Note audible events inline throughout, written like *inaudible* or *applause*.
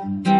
Yo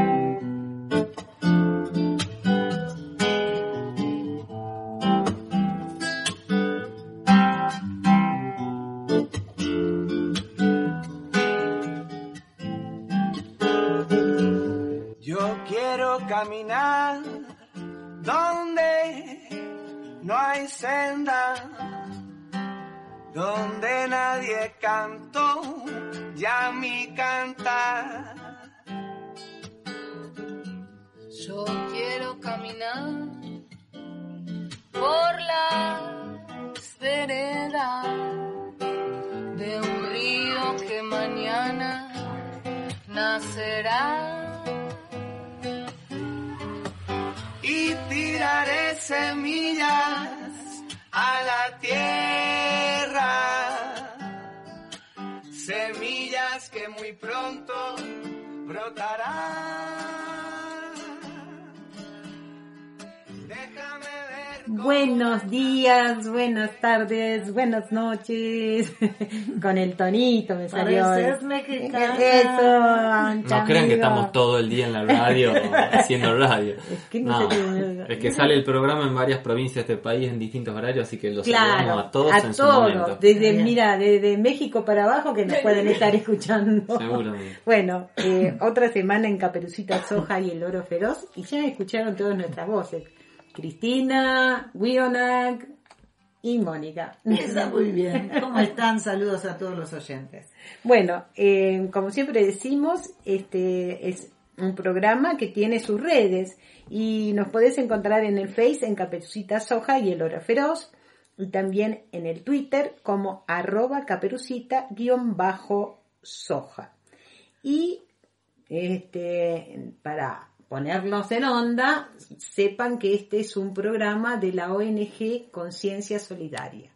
nacerá. y tiraré semillas a la tierra. Semillas que muy pronto brotarán. Buenos días, buenas tardes, buenas noches. *laughs* Con el tonito me salió. Pareces mexicana. Eso, No crean que estamos todo el día en la radio *laughs* haciendo radio. Es que no es que sale el programa en varias provincias de este país en distintos horarios, así que los Claro, saludamos a todos a en su todos, momento. desde, Bien. mira, desde México para abajo que nos pueden estar escuchando. Seguramente. *laughs* Bueno, eh, otra semana en Caperucita Soja y el Oro Feroz y ya escucharon todas nuestras voces. Cristina, Wionak y Mónica. Está muy bien. ¿Cómo están? Saludos a todos los oyentes. Bueno, eh, como siempre decimos, este es un programa que tiene sus redes y nos podés encontrar en el Face en Caperucita Soja y el Oro Feroz y también en el Twitter como arroba caperucita-soja. Y este, para ponernos en onda, sepan que este es un programa de la ONG Conciencia Solidaria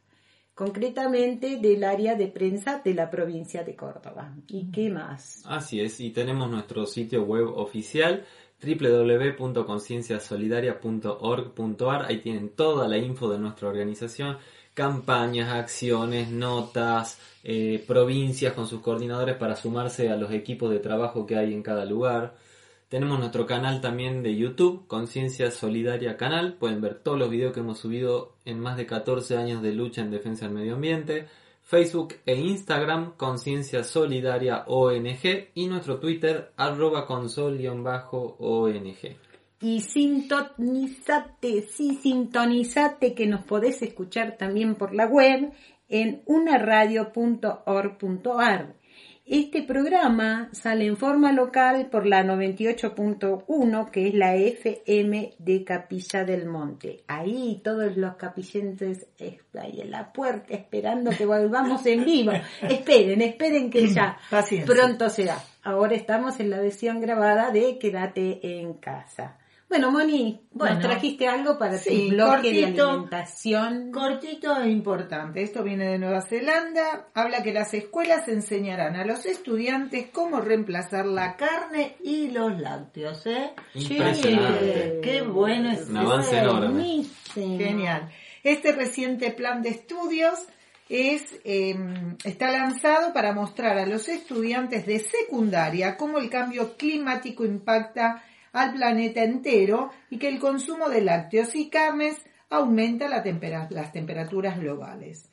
concretamente del área de prensa de la provincia de Córdoba. ¿Y qué más? Así es, y tenemos nuestro sitio web oficial www.concienciasolidaria.org.ar Ahí tienen toda la info de nuestra organización, campañas, acciones, notas, eh, provincias con sus coordinadores para sumarse a los equipos de trabajo que hay en cada lugar. Tenemos nuestro canal también de YouTube, Conciencia Solidaria Canal. Pueden ver todos los videos que hemos subido en más de 14 años de lucha en defensa del medio ambiente. Facebook e Instagram, Conciencia Solidaria ONG. Y nuestro Twitter, arroba consol-ONG. Y sintonizate, sí, sintonizate que nos podés escuchar también por la web en unaradio.org.ar. Este programa sale en forma local por la 98.1, que es la FM de Capilla del Monte. Ahí todos los capillenses eh, ahí en la puerta esperando que volvamos en vivo. *laughs* Esperen, esperen que ya *clears throat* Paciencia. pronto será. Ahora estamos en la versión grabada de Quédate en casa. Bueno, Moni, Bueno. nos trajiste algo para Sí, tu bloque de cortito. alimentación. Cortito e importante. Esto viene de Nueva Zelanda. Habla que las escuelas enseñarán a los estudiantes cómo reemplazar la carne y los lácteos. ¿eh? Impresionante. Qué bueno es Un avance enorme. Buenísimo. Genial. Este reciente plan de estudios es, eh, está lanzado para mostrar a los estudiantes de secundaria cómo el cambio climático impacta al planeta entero y que el consumo de lácteos y carnes aumenta las temperaturas globales.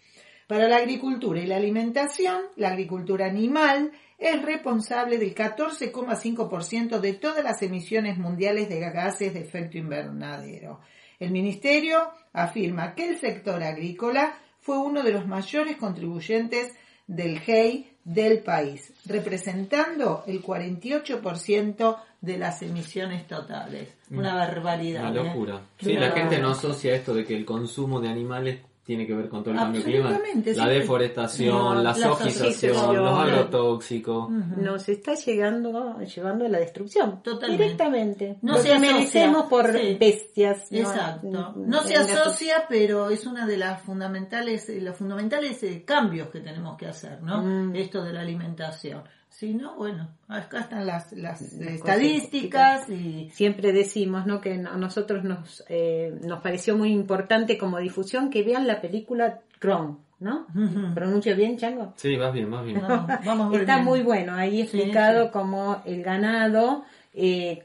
Para la agricultura y la alimentación, la agricultura animal es responsable del 14,5% de todas las emisiones mundiales de gases de efecto invernadero. El Ministerio afirma que el sector agrícola fue uno de los mayores contribuyentes del GEI del país, representando el 48% de las emisiones totales. Una barbaridad. Una ¿eh? locura. Sí, la gente no asocia esto de que el consumo de animales tiene que ver con todo el cambio climático. La sí. deforestación, No, la la sojización, sojización. los agrotóxicos. Nos está llegando, llevando a la destrucción. Totalmente. Directamente. No Lo se merecemos por Sí. bestias. Exacto. No se la- asocia, pero es una de las fundamentales, eh, los fundamentales eh, cambios que tenemos que hacer, ¿no? Mm. Esto de la alimentación. Si no, bueno, acá están las, las Las estadísticas y Siempre decimos ¿no? que a nosotros nos, eh, nos pareció muy importante como difusión que vean la película Chrome, ¿no? Ujú. ¿Pronuncio bien, Chango? Sí, vas bien, vas bien. No, vamos Está bien. muy bueno, ahí explicado cómo el ganado eh,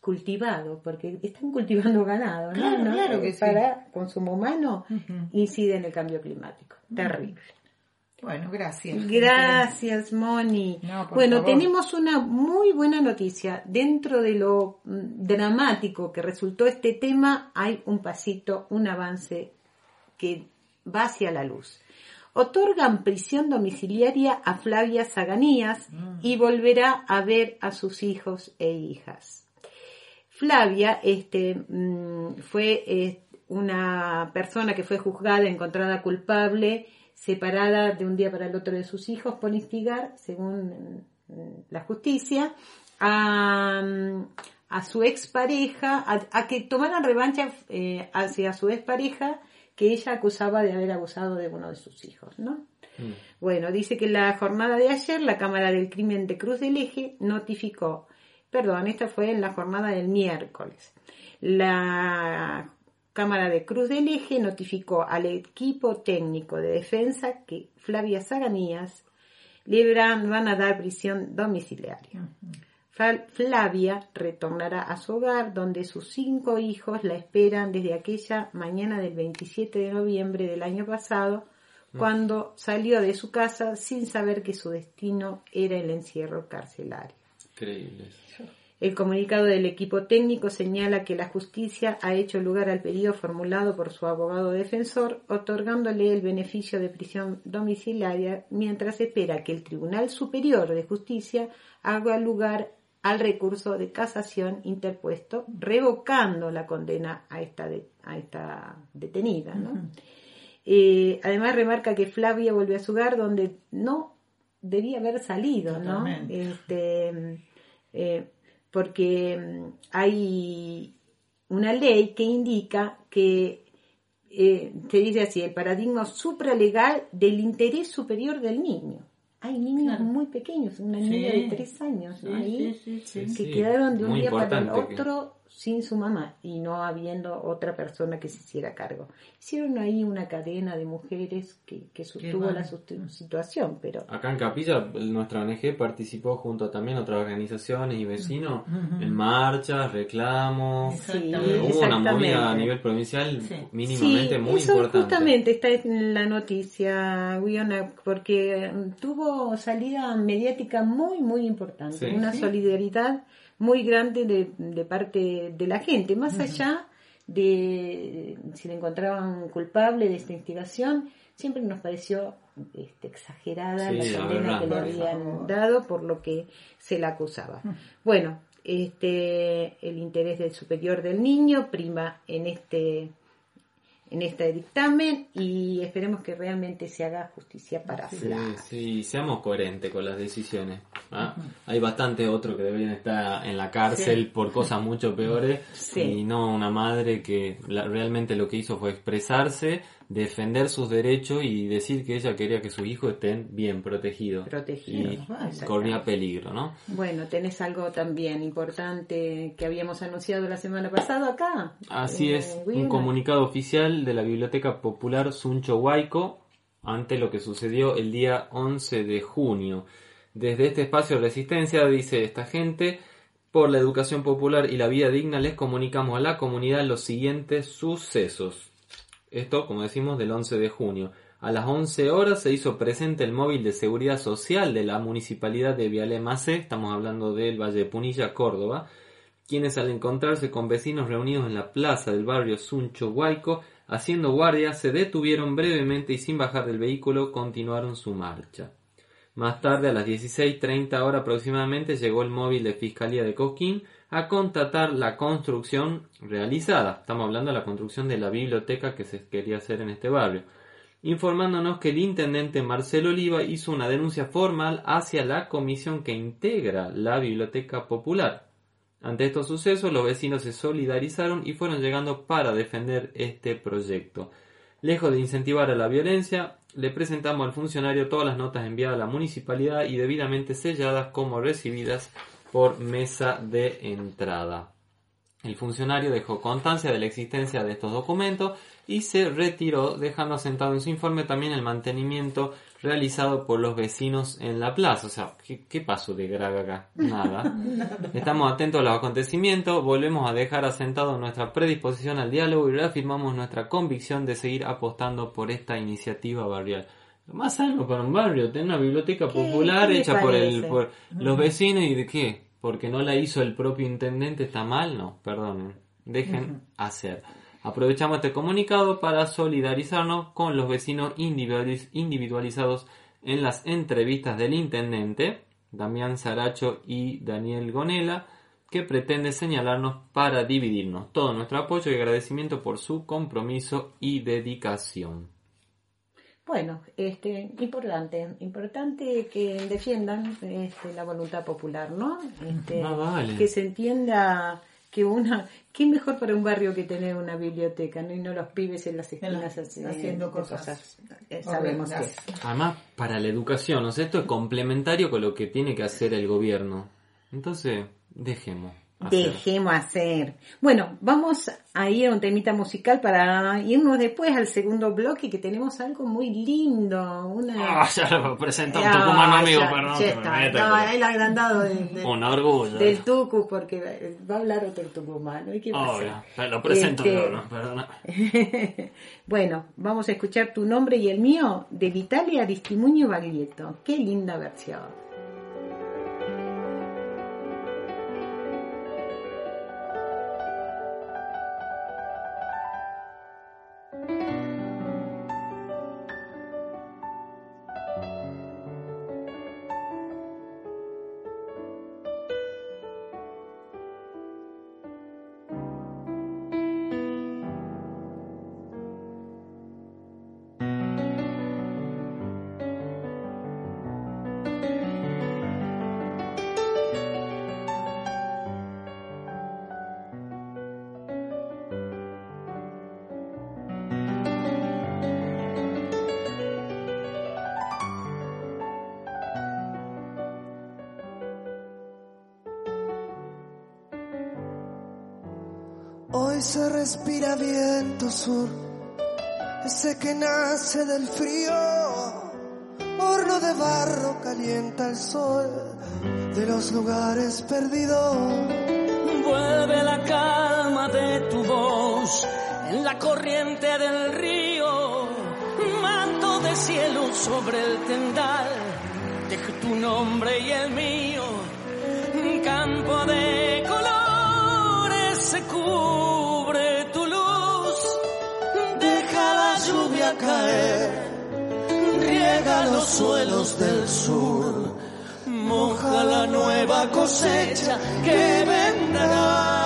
cultivado, porque están cultivando ganado, ¿no? Claro, ¿no? claro que sí. Para consumo humano, incide en el cambio climático. Terrible. Bueno, gracias. Gracias, Moni. No, bueno, favor. tenemos una muy buena noticia. Dentro de lo mm, dramático que resultó este tema, hay un pasito, un avance que va hacia la luz. Otorgan prisión domiciliaria a Flavia Zaganías y volverá a ver a sus hijos e hijas. Flavia este, mm, fue eh, una persona que fue juzgada, encontrada culpable, separada de un día para el otro de sus hijos por instigar, según mm, la justicia, a, mm, a su expareja, a, a que tomaran revancha eh, hacia su expareja que ella acusaba de haber abusado de uno de sus hijos, ¿no? Mm. Bueno, dice que la jornada de ayer la Cámara del Crimen de Cruz del Eje notificó, perdón, esta fue en la jornada del miércoles, la Cámara de Cruz del Eje notificó al equipo técnico de defensa que Flavia Zaganías le van a dar prisión domiciliaria. Flavia retornará a su hogar donde sus cinco hijos la esperan desde aquella mañana del 27 de noviembre del año pasado, cuando salió de su casa sin saber que su destino era el encierro carcelario. Increíble. El comunicado del equipo técnico señala que la justicia ha hecho lugar al pedido formulado por su abogado defensor, otorgándole el beneficio de prisión domiciliaria mientras espera que el Tribunal Superior de Justicia haga lugar al recurso de casación interpuesto, revocando la condena a esta, de- a esta detenida. ¿no? Eh, además remarca que Flavia volvió a su hogar donde no debía haber salido, ¿no? Este, eh, porque mm, hay una ley que indica que eh, se dice así, el paradigma supralegal del interés superior del niño. Hay niños Claro. muy pequeños, una Sí. niña de tres años ¿no? Sí, ahí, sí, sí, que sí. Sí, quedaron de un muy día para el otro sin su mamá y no habiendo otra persona que se hiciera cargo. Hicieron ahí una cadena de mujeres que, que sostuvo la situación, pero Acá en Capilla, nuestra ONG participó junto a también otras organizaciones y vecinos en marchas, reclamos. sí. Eh, hubo una movida a nivel provincial Sí. mínimamente Sí, muy eso importante. justamente está en la noticia, Guiona, porque mm, tuvo salida mediática muy, muy importante, Sí. una Sí. solidaridad muy grande de, de parte de la gente, más allá de si le encontraban culpable de esta investigación, siempre nos pareció este, exagerada Sí, la condena que le habían dado por lo que se la acusaba. Bueno, este, el interés del superior del niño prima en este en este dictamen y esperemos que realmente se haga justicia para Sí, sí, seamos coherentes con las decisiones. ¿ah? Hay bastantes otros que deberían estar en la cárcel por cosas mucho peores Sí. y no una madre que la- realmente lo que hizo fue expresarse, defender sus derechos y decir que ella quería que sus hijos estén bien protegidos Protegidos, y exactamente. corría peligro, ¿no? Bueno, tenés algo también importante que habíamos anunciado la semana pasada acá. Así Eh, es, un comunicado oficial de la Biblioteca Popular Suncho Huayco ante lo que sucedió el día 11 de junio. Desde este espacio de resistencia, dice esta gente, por la educación popular y la vida digna les comunicamos a la comunidad los siguientes sucesos. Esto, como decimos, del 11 de junio. A las 11 horas se hizo presente el móvil de seguridad social de la municipalidad de Vialé estamos hablando del Valle de Punilla, Córdoba, quienes al encontrarse con vecinos reunidos en la plaza del barrio Suncho Huayco, haciendo guardia, se detuvieron brevemente y sin bajar del vehículo continuaron su marcha. Más tarde, a las 16.30 horas aproximadamente, llegó el móvil de Fiscalía de Cosquín a constatar la construcción realizada. Estamos hablando de la construcción de la biblioteca que se quería hacer en este barrio. Informándonos que el intendente Marcelo Oliva hizo una denuncia formal hacia la comisión que integra la Biblioteca Popular. Ante estos sucesos, los vecinos se solidarizaron y fueron llegando para defender este proyecto. Lejos de incentivar a la violencia, le presentamos al funcionario todas las notas enviadas a la municipalidad y debidamente selladas como recibidas por mesa de entrada. El funcionario dejó constancia de la existencia de estos documentos y se retiró, dejando asentado en su informe también el mantenimiento realizado por los vecinos en la plaza. O sea, ¿qué, qué pasó de grave acá? *laughs* Nada. Estamos atentos a los acontecimientos, volvemos a dejar asentado nuestra predisposición al diálogo y reafirmamos nuestra convicción de seguir apostando por esta iniciativa barrial. Lo más sano para un barrio, tener una biblioteca ¿Qué- popular qué hecha por, el, por los vecinos y de qué? Porque no la hizo el propio intendente, está mal, no, perdonen, dejen hacer. Aprovechamos este comunicado para solidarizarnos con los vecinos individualiz- individualizados en las entrevistas del intendente, Damián Saracho y Daniel Gonela, que pretende señalarnos para dividirnos. Todo nuestro apoyo y agradecimiento por su compromiso y dedicación. Bueno, este, importante, importante que defiendan este, la voluntad popular, ¿no? Este, Ah, vale. Que se entienda que una, qué mejor para un barrio que tener una biblioteca, ¿no? Y no los pibes en las esquinas haci- haciendo de cosas Eh, sabemos que. Además, para la educación, o sea, esto es complementario con lo que tiene que hacer el gobierno. Entonces, dejemos. Hacer. Dejemos hacer. Bueno, vamos a ir a un temita musical para irnos después al segundo bloque que tenemos algo muy lindo. Una... Ah, *laughs* ya lo presentó un Ah, tucumano amigo, ya- perdón. ya que me está. meta, No, pero- el agrandado de- de- Un orgullo. del Tucu porque va a hablar otro tucumano. ¿y qué? Obvio, lo presento Este, yo, ¿no? Perdona. *laughs* bueno, vamos a escuchar tu nombre y el mío de Vitalia Aristimuño Baglietto. Qué linda versión. Respira viento sur, ese que nace del frío. Horno de barro calienta el sol de los lugares perdidos. Vuelve la calma de tu voz en la corriente del río. Manto de cielo sobre el tendal, deja tu nombre y el mío. Campo de caer, riega los suelos del sur. Moja la nueva cosecha que vendrá.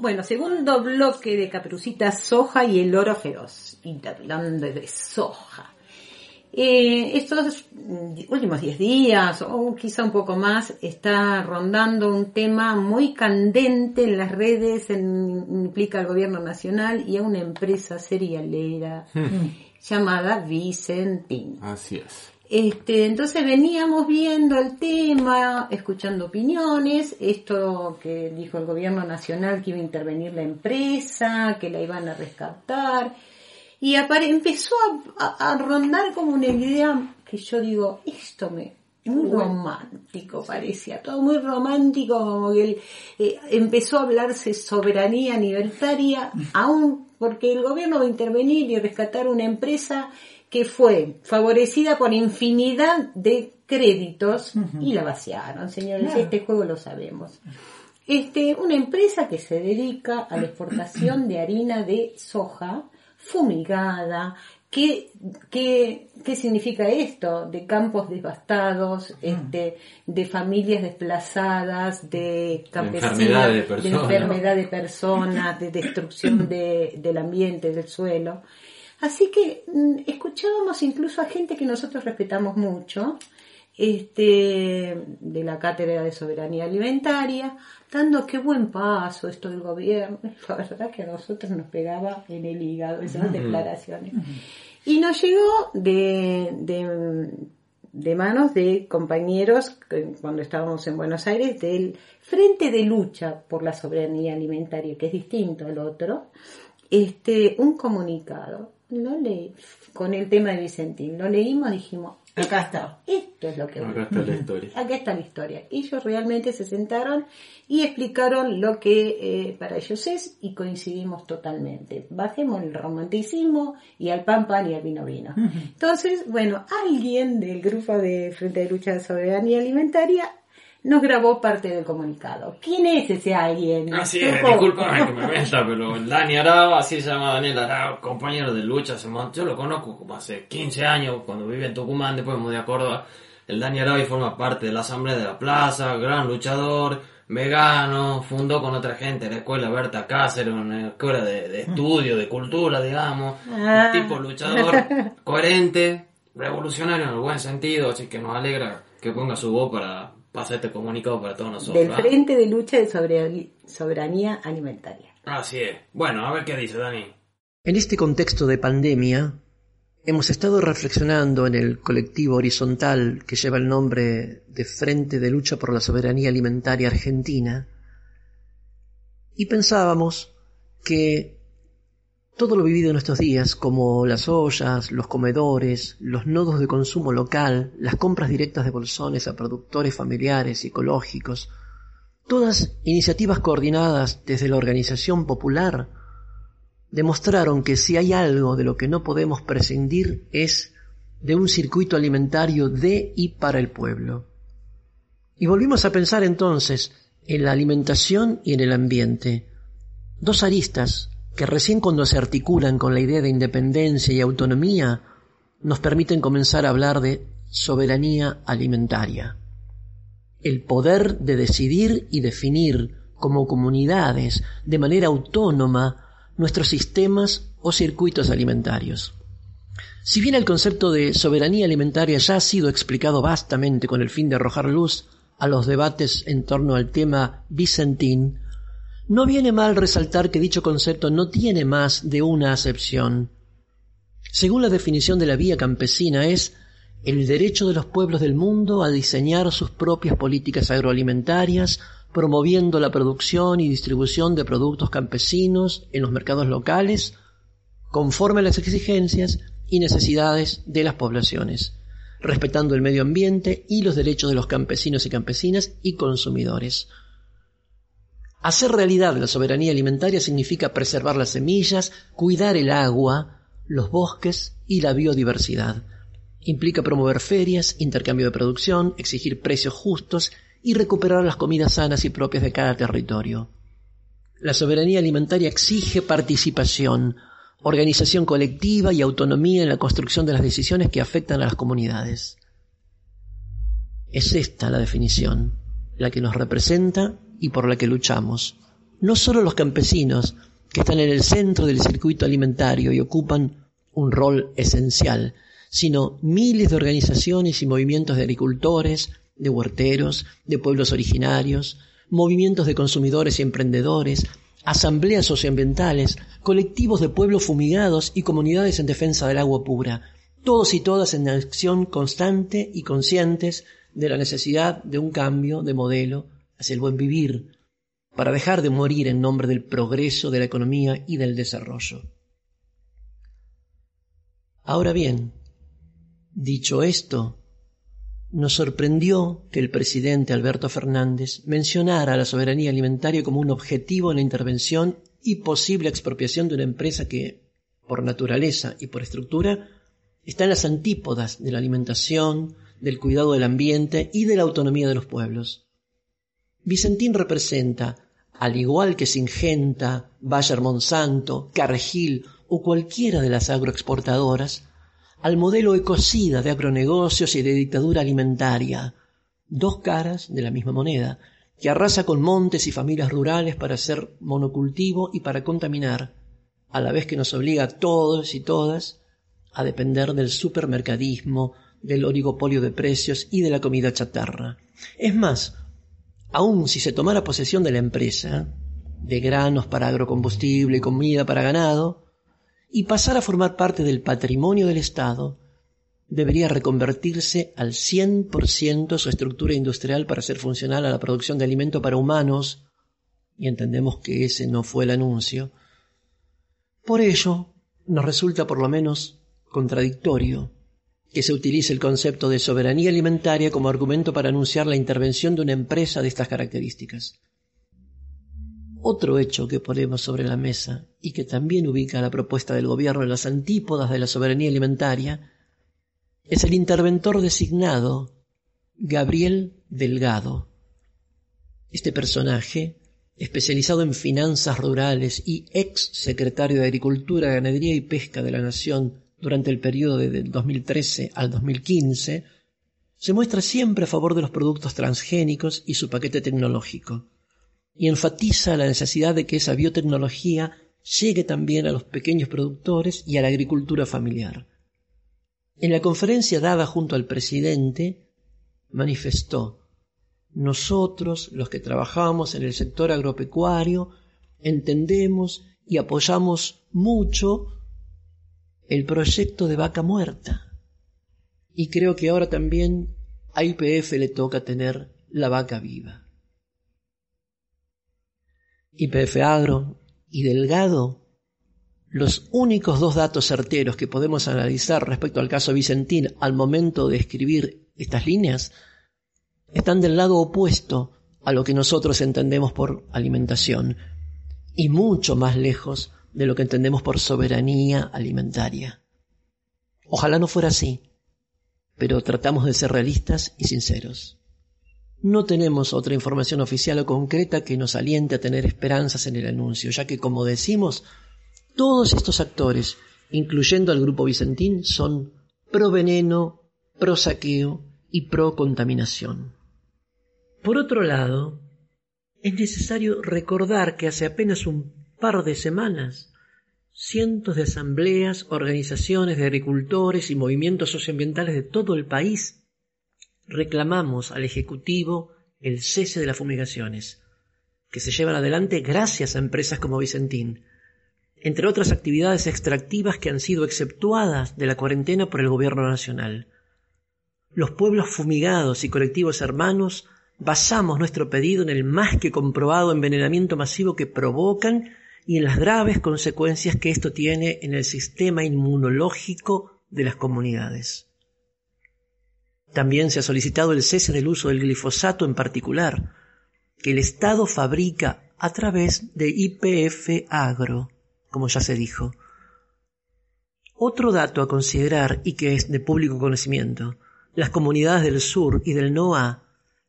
Bueno, segundo bloque de Caperucita Soja y el Oro Feroz. Y hablando de soja. Eh, estos últimos 10 días, o quizá un poco más, está rondando un tema muy candente en las redes, en- implica al gobierno nacional y a una empresa serialera llamada Vicentín. Así es. Este, entonces veníamos viendo el tema, escuchando opiniones, esto que dijo el gobierno nacional que iba a intervenir la empresa, que la iban a rescatar, y apare- empezó a, a- a rondar como una idea que yo digo, esto me, muy romántico parecía, todo muy romántico, como que el- eh, empezó a hablarse soberanía libertaria, *laughs* aún porque el gobierno va a intervenir y rescatar una empresa que fue favorecida por infinidad de créditos y la vaciaron, señores, Claro. este juego lo sabemos. Este, una empresa que se dedica a la exportación de harina de soja fumigada. ¿Qué, qué, qué significa esto? De campos devastados, este, de familias desplazadas, de campesinos, enfermedad de de personas. enfermedad de personas, de destrucción de- del ambiente, del suelo. Así que mm, escuchábamos incluso a gente que nosotros respetamos mucho, este, de la Cátedra de Soberanía Alimentaria, dando qué buen paso esto del gobierno. *laughs* La verdad que a nosotros nos pegaba en el hígado esas declaraciones. Y nos llegó de, de, de manos de compañeros, cuando estábamos en Buenos Aires, del Frente de Lucha por la Soberanía Alimentaria, que es distinto al otro, este, un comunicado. Lo leí, con el tema de Vicentín. Lo leímos, dijimos, Acá está. esto es lo que Acá está la *laughs* historia. Acá está la historia. Ellos realmente se sentaron y explicaron lo que eh, para ellos es y coincidimos totalmente. Bajemos el romanticismo y al pan pan y al vino vino. Entonces, bueno, alguien del grupo de Frente de Lucha de Soberanía Alimentaria nos grabó parte del comunicado. ¿Quién es ese alguien? Así es, Turco? disculpame que me meta, pero el Dani Arao, así se llama Daniel Arao, compañero de lucha, yo lo conozco como hace 15 años, cuando vive en Tucumán, después me mudé a Córdoba. El Dani Arao forma parte de la Asamblea de la Plaza, gran luchador, vegano, fundó con otra gente la escuela Berta Cáceres, una escuela de, de estudio, de cultura, digamos. Ah. Un tipo luchador, *laughs* coherente, revolucionario en el buen sentido, así que nos alegra que ponga su voz para pasar este comunicado para todos nosotros. Del ¿ah? Frente de Lucha de Soberanía Alimentaria. Así es. Bueno, a ver qué dice Dani. En este contexto de pandemia, hemos estado reflexionando en el colectivo horizontal que lleva el nombre de Frente de Lucha por la Soberanía Alimentaria Argentina, y pensábamos que todo lo vivido en estos días, como las ollas, los comedores, los nodos de consumo local, las compras directas de bolsones a productores familiares ecológicos, todas iniciativas coordinadas desde la organización popular, demostraron que si hay algo de lo que no podemos prescindir es de un circuito alimentario de y para el pueblo. Y volvimos a pensar entonces en la alimentación y en el ambiente, dos aristas que recién cuando se articulan con la idea de independencia y autonomía nos permiten comenzar a hablar de soberanía alimentaria. El poder de decidir y definir como comunidades de manera autónoma nuestros sistemas o circuitos alimentarios. Si bien el concepto de soberanía alimentaria ya ha sido explicado vastamente con el fin de arrojar luz a los debates en torno al tema Vicentín, no viene mal resaltar que dicho concepto no tiene más de una acepción. Según la definición de la vía campesina es el derecho de los pueblos del mundo a diseñar sus propias políticas agroalimentarias, promoviendo la producción y distribución de productos campesinos en los mercados locales, conforme a las exigencias y necesidades de las poblaciones, respetando el medio ambiente y los derechos de los campesinos y campesinas y consumidores. Hacer realidad la soberanía alimentaria significa preservar las semillas, cuidar el agua, los bosques y la biodiversidad. Implica promover ferias, intercambio de producción, exigir precios justos y recuperar las comidas sanas y propias de cada territorio. La soberanía alimentaria exige participación, organización colectiva y autonomía en la construcción de las decisiones que afectan a las comunidades. Es esta la definición, la que nos representa y por la que luchamos. No solo los campesinos, que están en el centro del circuito alimentario y ocupan un rol esencial, sino miles de organizaciones y movimientos de agricultores, de huerteros, de pueblos originarios, movimientos de consumidores y emprendedores, asambleas socioambientales, colectivos de pueblos fumigados y comunidades en defensa del agua pura, todos y todas en acción constante y conscientes de la necesidad de un cambio de modelo hacia el buen vivir, para dejar de morir en nombre del progreso de la economía y del desarrollo. Ahora bien, dicho esto, nos sorprendió que el presidente Alberto Fernández mencionara la soberanía alimentaria como un objetivo en la intervención y posible expropiación de una empresa que, por naturaleza y por estructura, está en las antípodas de la alimentación, del cuidado del ambiente y de la autonomía de los pueblos. Vicentín representa, al igual que Singenta, Bayer Monsanto, Cargill o cualquiera de las agroexportadoras, al modelo ecocida de agronegocios y de dictadura alimentaria, dos caras de la misma moneda, que arrasa con montes y familias rurales para hacer monocultivo y para contaminar, a la vez que nos obliga a todos y todas a depender del supermercadismo, del oligopolio de precios y de la comida chatarra. Es más, aun si se tomara posesión de la empresa, de granos para agrocombustible y comida para ganado, y pasara a formar parte del patrimonio del Estado, debería reconvertirse al 100% su estructura industrial para ser funcional a la producción de alimento para humanos, y entendemos que ese no fue el anuncio. Por ello, nos resulta por lo menos contradictorio que se utilice el concepto de soberanía alimentaria como argumento para anunciar la intervención de una empresa de estas características. Otro hecho que ponemos sobre la mesa y que también ubica la propuesta del gobierno en las antípodas de la soberanía alimentaria es el interventor designado Gabriel Delgado. Este personaje, especializado en finanzas rurales y ex secretario de Agricultura, Ganadería y Pesca de la Nación durante el periodo de 2013 al 2015, se muestra siempre a favor de los productos transgénicos y su paquete tecnológico, y enfatiza la necesidad de que esa biotecnología llegue también a los pequeños productores y a la agricultura familiar. En la conferencia dada junto al presidente, manifestó nosotros, los que trabajamos en el sector agropecuario, entendemos y apoyamos mucho el proyecto de vaca muerta. Y creo que ahora también a IPF le toca tener la vaca viva. IPF Agro y Delgado, los únicos dos datos certeros que podemos analizar respecto al caso Vicentín al momento de escribir estas líneas están del lado opuesto a lo que nosotros entendemos por alimentación y mucho más lejos de lo que entendemos por soberanía alimentaria. Ojalá no fuera así, pero tratamos de ser realistas y sinceros. No tenemos otra información oficial o concreta que nos aliente a tener esperanzas en el anuncio, ya que, como decimos, todos estos actores, incluyendo al grupo Vicentín, son pro veneno, pro saqueo y pro contaminación. Por otro lado, es necesario recordar que hace apenas un par de semanas, cientos de asambleas, organizaciones de agricultores y movimientos socioambientales de todo el país reclamamos al Ejecutivo el cese de las fumigaciones, que se llevan adelante gracias a empresas como Vicentín, entre otras actividades extractivas que han sido exceptuadas de la cuarentena por el Gobierno Nacional. Los pueblos fumigados y colectivos hermanos basamos nuestro pedido en el más que comprobado envenenamiento masivo que provocan y en las graves consecuencias que esto tiene en el sistema inmunológico de las comunidades. También se ha solicitado el cese del uso del glifosato en particular, que el Estado fabrica a través de IPF Agro, como ya se dijo. Otro dato a considerar y que es de público conocimiento, las comunidades del sur y del NOA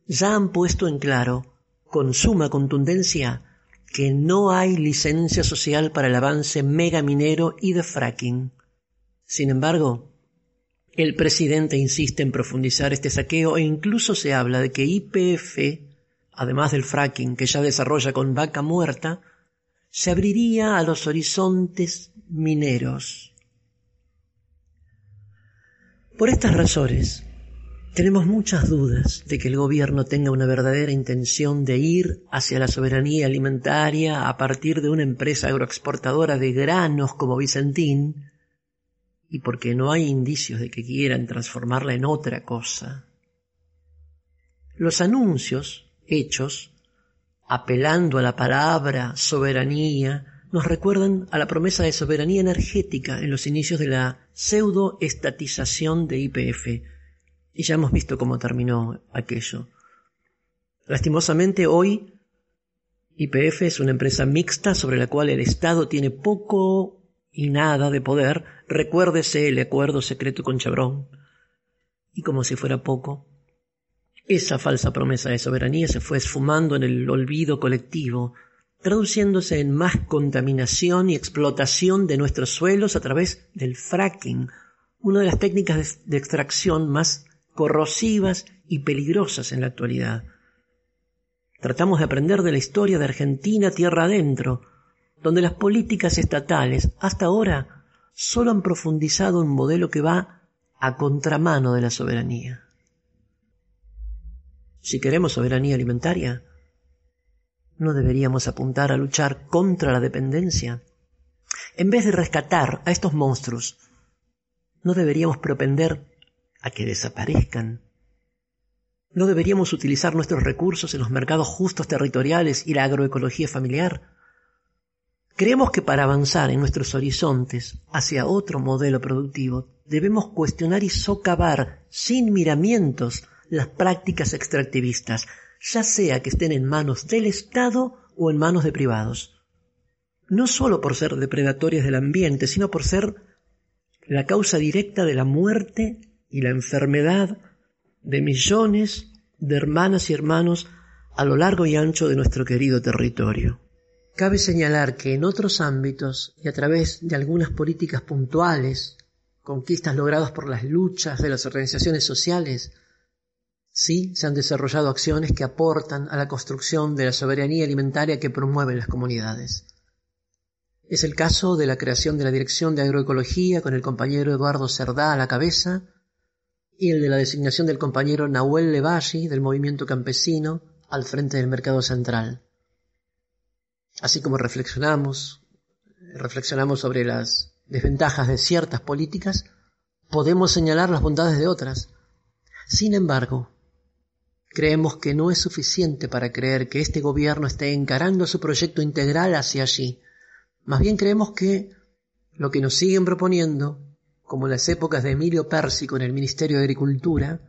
ya han puesto en claro, con suma contundencia, que no hay licencia social para el avance megaminero y de fracking. Sin embargo, el presidente insiste en profundizar este saqueo e incluso se habla de que IPF, además del fracking que ya desarrolla con vaca muerta, se abriría a los horizontes mineros. Por estas razones, tenemos muchas dudas de que el gobierno tenga una verdadera intención de ir hacia la soberanía alimentaria a partir de una empresa agroexportadora de granos como Vicentín, y porque no hay indicios de que quieran transformarla en otra cosa. Los anuncios hechos, apelando a la palabra soberanía, nos recuerdan a la promesa de soberanía energética en los inicios de la pseudoestatización de IPF, y ya hemos visto cómo terminó aquello. Lastimosamente hoy IPF es una empresa mixta sobre la cual el Estado tiene poco y nada de poder. Recuérdese el acuerdo secreto con Chevron. Y como si fuera poco, esa falsa promesa de soberanía se fue esfumando en el olvido colectivo, traduciéndose en más contaminación y explotación de nuestros suelos a través del fracking, una de las técnicas de extracción más corrosivas y peligrosas en la actualidad. Tratamos de aprender de la historia de Argentina tierra adentro, donde las políticas estatales hasta ahora solo han profundizado un modelo que va a contramano de la soberanía. Si queremos soberanía alimentaria, ¿no deberíamos apuntar a luchar contra la dependencia? En vez de rescatar a estos monstruos, ¿no deberíamos propender a que desaparezcan? ¿No deberíamos utilizar nuestros recursos en los mercados justos territoriales y la agroecología familiar? Creemos que para avanzar en nuestros horizontes hacia otro modelo productivo debemos cuestionar y socavar sin miramientos las prácticas extractivistas, ya sea que estén en manos del Estado o en manos de privados. No solo por ser depredatorias del ambiente, sino por ser la causa directa de la muerte y la enfermedad de millones de hermanas y hermanos a lo largo y ancho de nuestro querido territorio. Cabe señalar que en otros ámbitos y a través de algunas políticas puntuales, conquistas logradas por las luchas de las organizaciones sociales, sí se han desarrollado acciones que aportan a la construcción de la soberanía alimentaria que promueven las comunidades. Es el caso de la creación de la Dirección de Agroecología con el compañero Eduardo Cerdá a la cabeza, y el de la designación del compañero Nahuel Levalli del movimiento campesino al frente del mercado central. Así como reflexionamos, reflexionamos sobre las desventajas de ciertas políticas, podemos señalar las bondades de otras. Sin embargo, creemos que no es suficiente para creer que este gobierno esté encarando su proyecto integral hacia allí. Más bien creemos que lo que nos siguen proponiendo como las épocas de Emilio Pérsico en el Ministerio de Agricultura,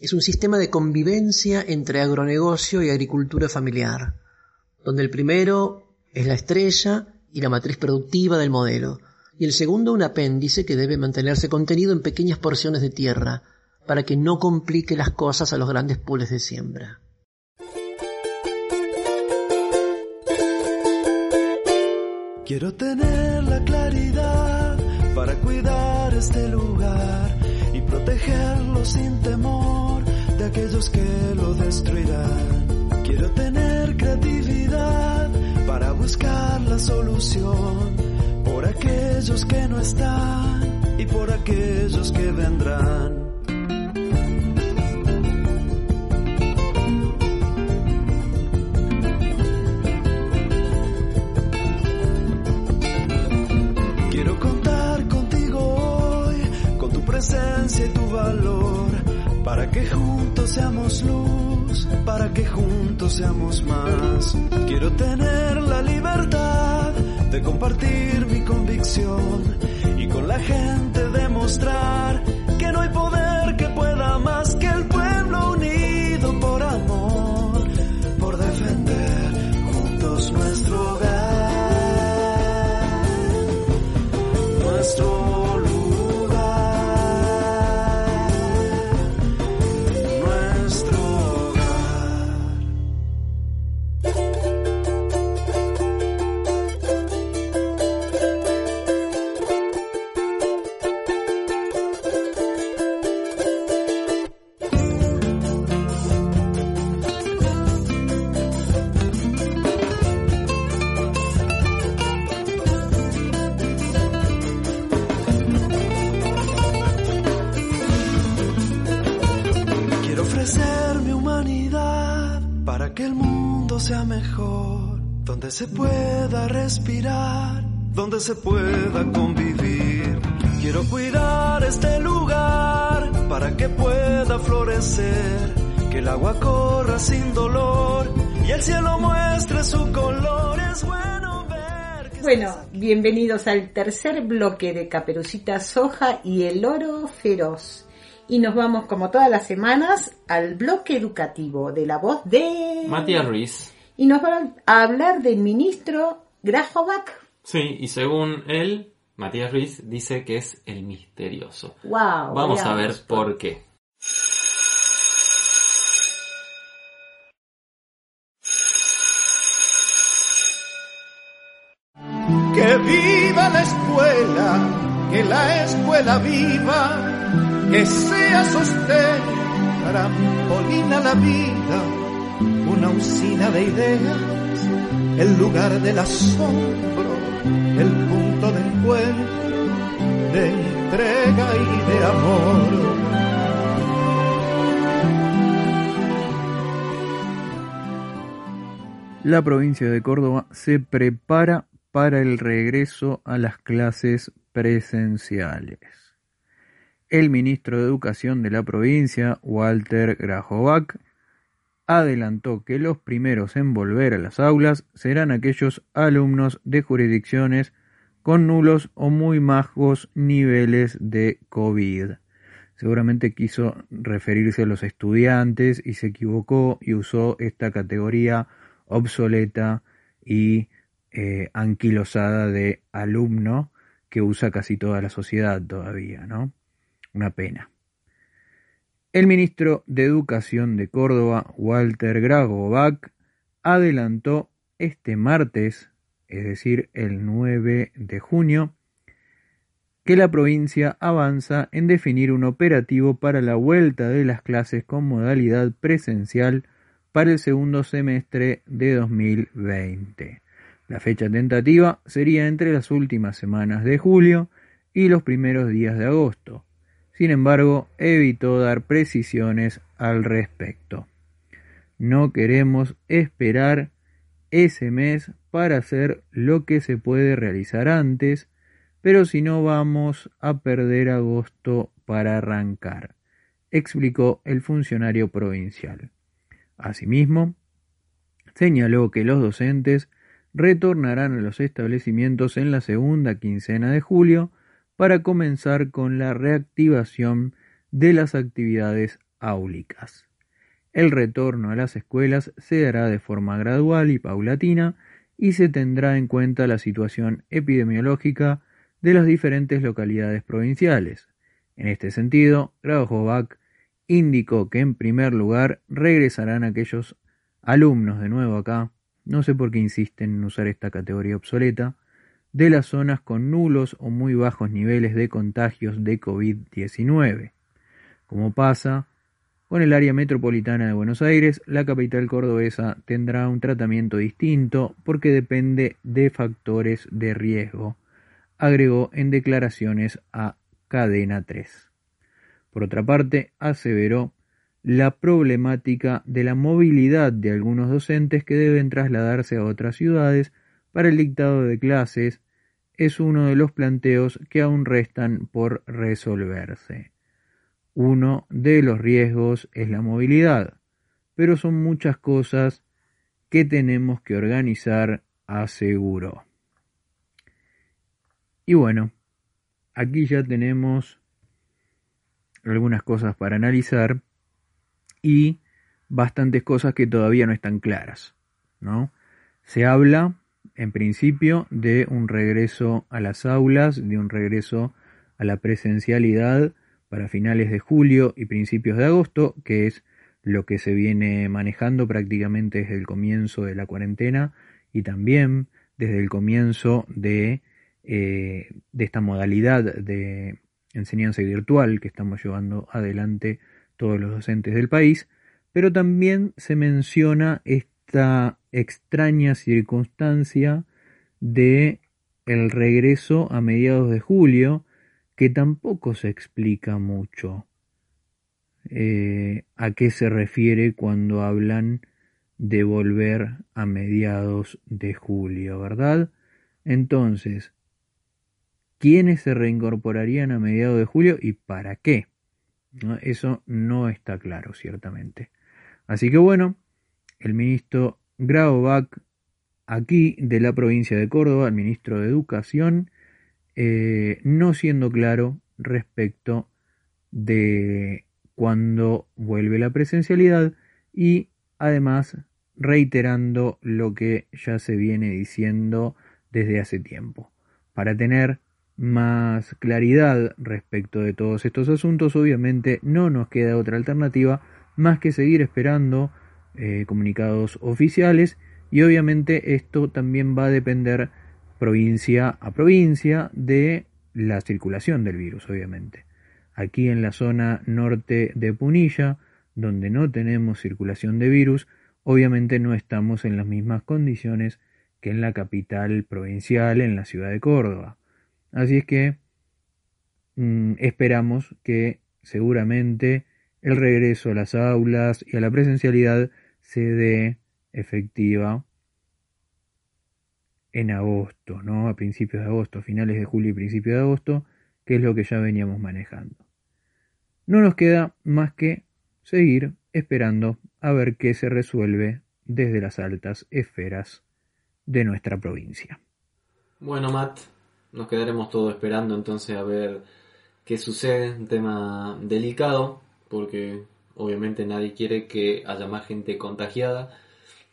es un sistema de convivencia entre agronegocio y agricultura familiar, donde el primero es la estrella y la matriz productiva del modelo, y el segundo un apéndice que debe mantenerse contenido en pequeñas porciones de tierra, para que no complique las cosas a los grandes pools de siembra. Quiero tener la claridad para cuidar este lugar y protegerlo sin temor de aquellos que lo destruirán. Quiero tener creatividad para buscar la solución por aquellos que no están y por aquellos que vendrán. Y tu valor, para que juntos seamos luz, para que juntos seamos más. Quiero tener la libertad de compartir mi convicción y con la gente demostrar que no hay poder se pueda convivir. Quiero cuidar este lugar para que pueda florecer, que el agua corra sin dolor y el cielo muestre su color. Es bueno ver. Que bueno, bienvenidos al tercer bloque de Caperucita Soja y el oro feroz. Y nos vamos, como todas las semanas, al bloque educativo de la voz de Matías Ruiz y nos van a hablar del ministro Grafovac. Sí, y según él, Matías Ruiz dice que es el misterioso. Wow, Vamos a ver por qué. Que viva la escuela, que la escuela viva, que sea sostén, trampolina la vida una usina de ideas, el lugar del asombro, el punto de encuentro de entrega y de amor. La provincia de Córdoba se prepara para el regreso a las clases presenciales. El ministro de Educación de la provincia, Walter Grajovac, adelantó que los primeros en volver a las aulas serán aquellos alumnos de jurisdicciones con nulos o muy bajos niveles de COVID. Seguramente quiso referirse a los estudiantes y se equivocó y usó esta categoría obsoleta y eh, anquilosada de alumno que usa casi toda la sociedad todavía, ¿no? Una pena. El ministro de Educación de Córdoba, Walter Gragovac, adelantó este martes, es decir, el 9 de junio, que la provincia avanza en definir un operativo para la vuelta de las clases con modalidad presencial para el segundo semestre de 2020. La fecha tentativa sería entre las últimas semanas de julio y los primeros días de agosto. Sin embargo, evitó dar precisiones al respecto. No queremos esperar ese mes para hacer lo que se puede realizar antes, pero si no vamos a perder agosto para arrancar, explicó el funcionario provincial. Asimismo, señaló que los docentes retornarán a los establecimientos en la segunda quincena de julio para comenzar con la reactivación de las actividades áulicas. El retorno a las escuelas se dará de forma gradual y paulatina y se tendrá en cuenta la situación epidemiológica de las diferentes localidades provinciales. En este sentido, Gradojovac indicó que en primer lugar regresarán aquellos alumnos de nuevo acá, no sé por qué insisten en usar esta categoría obsoleta, de las zonas con nulos o muy bajos niveles de contagios de COVID-19. Como pasa con el área metropolitana de Buenos Aires, la capital cordobesa tendrá un tratamiento distinto porque depende de factores de riesgo, agregó en declaraciones a Cadena 3. Por otra parte, aseveró la problemática de la movilidad de algunos docentes que deben trasladarse a otras ciudades para el dictado de clases es uno de los planteos que aún restan por resolverse. Uno de los riesgos es la movilidad, pero son muchas cosas que tenemos que organizar, aseguró. Y bueno, aquí ya tenemos algunas cosas para analizar y bastantes cosas que todavía no están claras, ¿no? Se habla en principio de un regreso a las aulas, de un regreso a la presencialidad para finales de julio y principios de agosto, que es lo que se viene manejando prácticamente desde el comienzo de la cuarentena y también desde el comienzo de, eh, de esta modalidad de enseñanza virtual que estamos llevando adelante todos los docentes del país, pero también se menciona esta extraña circunstancia de el regreso a mediados de julio, que tampoco se explica mucho eh, a qué se refiere cuando hablan de volver a mediados de julio, ¿verdad? Entonces, quiénes se reincorporarían a mediados de julio y para qué. Eso no está claro, ciertamente. Así que bueno, el ministro Graubach, aquí de la provincia de Córdoba, el ministro de Educación, eh, no siendo claro respecto de cuándo vuelve la presencialidad y además reiterando lo que ya se viene diciendo desde hace tiempo. Para tener más claridad respecto de todos estos asuntos, obviamente no nos queda otra alternativa más que seguir esperando eh, comunicados oficiales y obviamente esto también va a depender provincia a provincia de la circulación del virus, obviamente. Aquí en la zona norte de Punilla, donde no tenemos circulación de virus, obviamente no estamos en las mismas condiciones que en la capital provincial, en la ciudad de Córdoba. Así es que mm, esperamos que seguramente el regreso a las aulas y a la presencialidad se dé efectiva en agosto, ¿no? A principios de agosto, finales de julio y principios de agosto, que es lo que ya veníamos manejando. No nos queda más que seguir esperando a ver qué se resuelve desde las altas esferas de nuestra provincia. Bueno, Matt, nos quedaremos todos esperando entonces a ver qué sucede, un tema delicado, porque obviamente nadie quiere que haya más gente contagiada,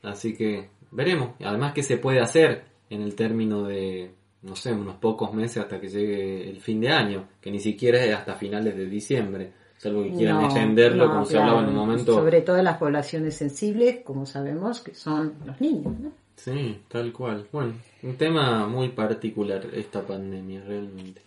así que veremos, además qué se puede hacer en el término de, no sé, unos pocos meses hasta que llegue el fin de año, que ni siquiera es hasta finales de diciembre, salvo que quieran No, extenderlo no, como se hablaba en un momento. Sobre todo en las poblaciones sensibles, como sabemos que son los niños. ¿no? Sí, tal cual. Bueno, un tema muy particular esta pandemia realmente.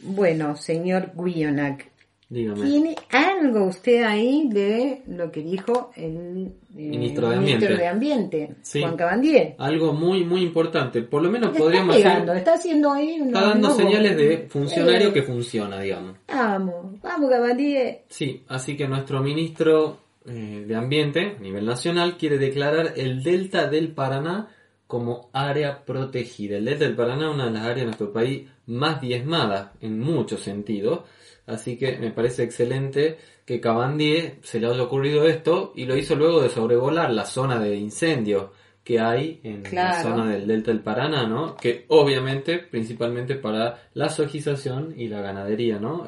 Bueno, señor Guionac, Dígame. ¿tiene algo usted ahí de lo que dijo el eh, Ministro de ministro Ambiente. de Ambiente, Sí. Juan Cabandier? Algo muy, muy importante. Por lo menos podríamos está está haciendo ahí unos está dando señales de funcionario Eh, que funciona, digamos. Vamos, vamos Cabandier. Sí, así que nuestro ministro eh, de Ambiente a nivel nacional quiere declarar el delta del Paraná como área protegida. El delta del Paraná es una de las áreas de nuestro país más diezmadas en muchos sentidos. Así que me parece excelente que Cabandier se le haya ocurrido esto y lo hizo luego de sobrevolar la zona de incendio que hay en la zona del delta del Paraná, ¿no? Que obviamente, principalmente para la sojización y la ganadería, ¿no?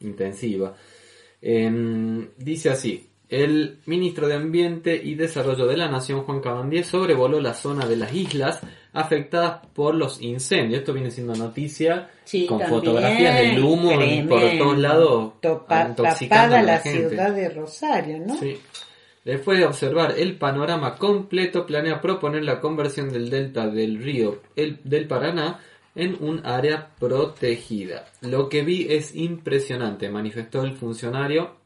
Intensiva. Em, dice así, el ministro de Ambiente y Desarrollo de la Nación, Juan Cabandier, sobrevoló la zona de las islas afectadas por los incendios. Esto viene siendo noticia Sí, con también, fotografías del humo en- por tremendo. todos lados, Topa- tapada a la, ciudad de Rosario, ¿no? Sí. Después de observar el panorama completo, planea proponer la conversión del delta del río el- del Paraná en un área protegida. Lo que vi es impresionante, manifestó el funcionario,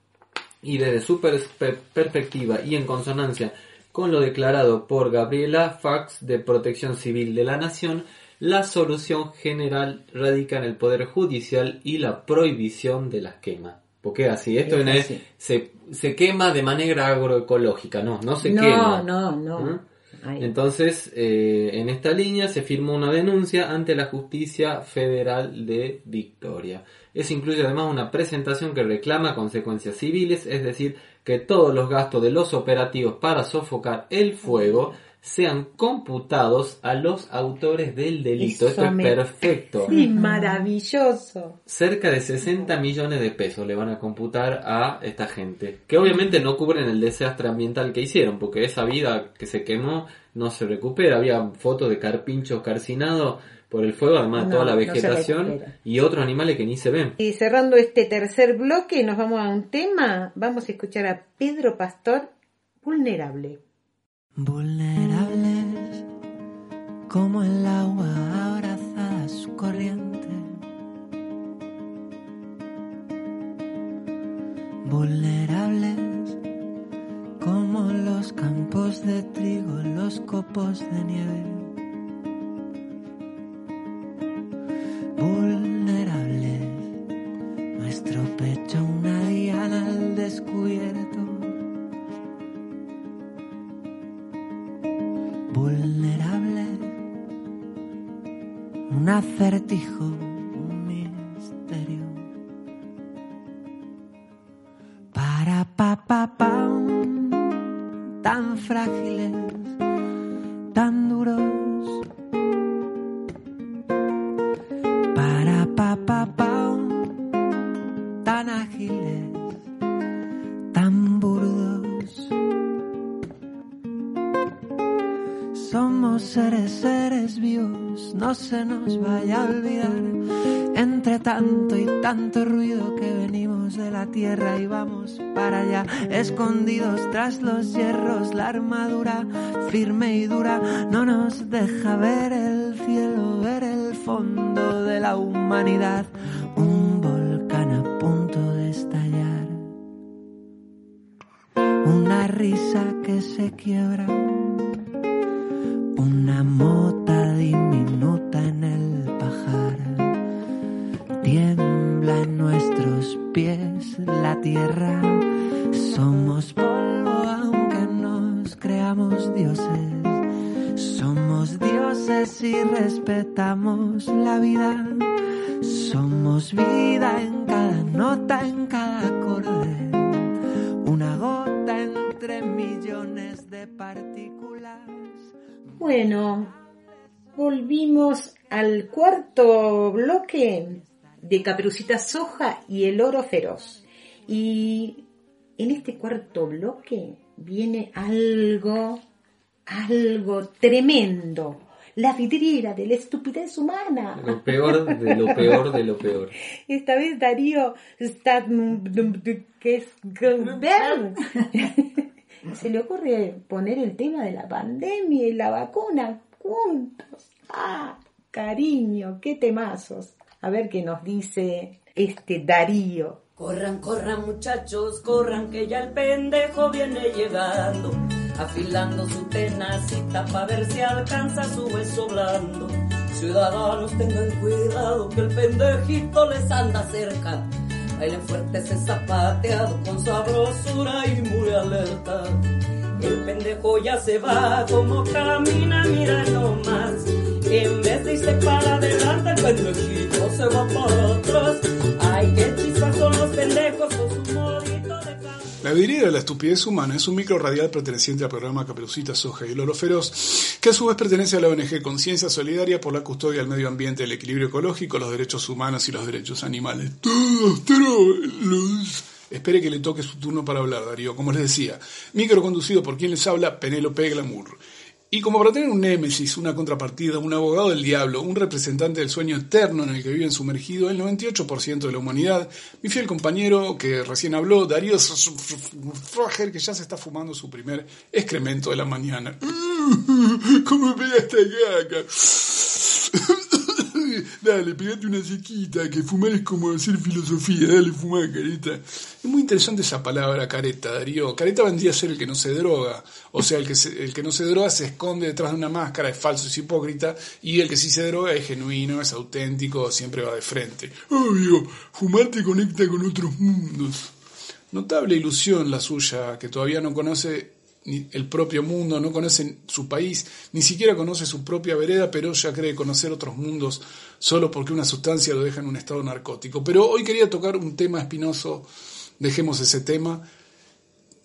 y desde su perspe- perspectiva y en consonancia con lo declarado por Gabriela Fax de Protección Civil de la Nación, la solución general radica en el Poder Judicial y la prohibición de las quemas. Porque así, esto Es no así. se, se quema de manera agroecológica, no, no se no, quema. no, no, ¿Mm? Ay, Entonces, eh, en esta línea se firmó una denuncia ante la Justicia Federal de Victoria. Eso incluye además una presentación que reclama consecuencias civiles, es decir, que todos los gastos de los operativos para sofocar el fuego sean computados a los autores del delito. Eso Esto es perfecto. Sí, maravilloso. Cerca de 60 millones de pesos le van a computar a esta gente. Que obviamente no cubren el desastre ambiental que hicieron, porque esa vida que se quemó no se recupera. Había fotos de carpinchos carcinados por el fuego, además No, toda la vegetación y otros animales que ni se ven. Y cerrando este tercer bloque, nos vamos a un tema. Vamos a escuchar a Pedro Pastor, vulnerable. Vulnerables como el agua abrazada a su corriente. Vulnerables como los campos de trigo, los copos de nieve. Vulnerables, nuestro pecho una diana al descubierto. vulnerable, un acertijo, olvidar. Entre tanto y tanto ruido que venimos de la tierra y vamos para allá, escondidos tras los hierros, la armadura firme y dura no nos deja ver el cielo, ver el fondo de la humanidad. Un volcán a punto de estallar, una risa que se quiebra de Caperucita Soja y el oro feroz. Y en este cuarto bloque viene algo, algo tremendo. La vidriera de la estupidez humana. Lo peor de lo peor de lo peor. *laughs* Esta vez Darío es *laughs* se le ocurre poner el tema de la pandemia y la vacuna juntos. Ah, cariño, qué temazos. A ver qué nos dice este Darío. Corran, corran muchachos, corran que ya el pendejo viene llegando, afilando su tenacita para ver si alcanza su hueso blando. Ciudadanos tengan cuidado que el pendejito les anda cerca. Bailen fuerte ese zapateado con sabrosura y muy alerta. El pendejo ya se va, como camina, mira nomás. En vez de irse para adelante, el pendejito los pendejos con su de La vidriera de la estupidez humana es un micro radial perteneciente al programa Caperucita Soja y el Oro Feroz, que a su vez pertenece a la ONG Conciencia Solidaria por la custodia del medio ambiente, el equilibrio ecológico, los derechos humanos y los derechos animales. Todos, todos. Espere que le toque su turno para hablar, Darío. Como les decía, micro conducido por quien les habla, Penélope Glamour. Y como para tener un némesis, una contrapartida, un abogado del diablo, un representante del sueño eterno en el que viven sumergido el 98% de la humanidad, mi fiel compañero que recién habló, Darío Frager, que ya se está fumando su primer excremento de la mañana. *laughs* ¿Cómo me esta caca? Dale, pegate una sequita, que fumar es como hacer filosofía, dale, fumar, careta. Es muy interesante esa palabra, careta, Darío. Careta vendría a ser el que no se droga. O sea, el que, el que no se droga se esconde detrás de una máscara, es falso, es hipócrita, y el que sí se droga es genuino, es auténtico, siempre va de frente. Obvio, fumar te conecta con otros mundos. Notable ilusión la suya, que todavía no conoce el propio mundo, no conoce su país, ni siquiera conoce su propia vereda, pero ya cree conocer otros mundos solo porque una sustancia lo deja en un estado narcótico. Pero hoy quería tocar un tema espinoso, dejemos ese tema.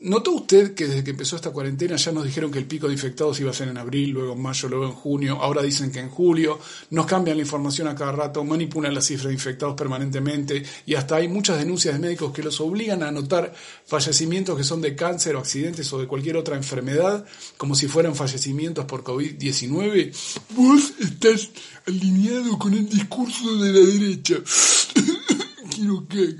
¿Notó usted que desde que empezó esta cuarentena ya nos dijeron que el pico de infectados iba a ser en abril, luego en mayo, luego en junio, ahora dicen que en julio, nos cambian la información a cada rato, manipulan las cifras de infectados permanentemente y hasta hay muchas denuncias de médicos que los obligan a anotar fallecimientos que son de cáncer o accidentes o de cualquier otra enfermedad como si fueran fallecimientos por COVID-19? Vos estás alineado con el discurso de la derecha. *laughs* Quiero que...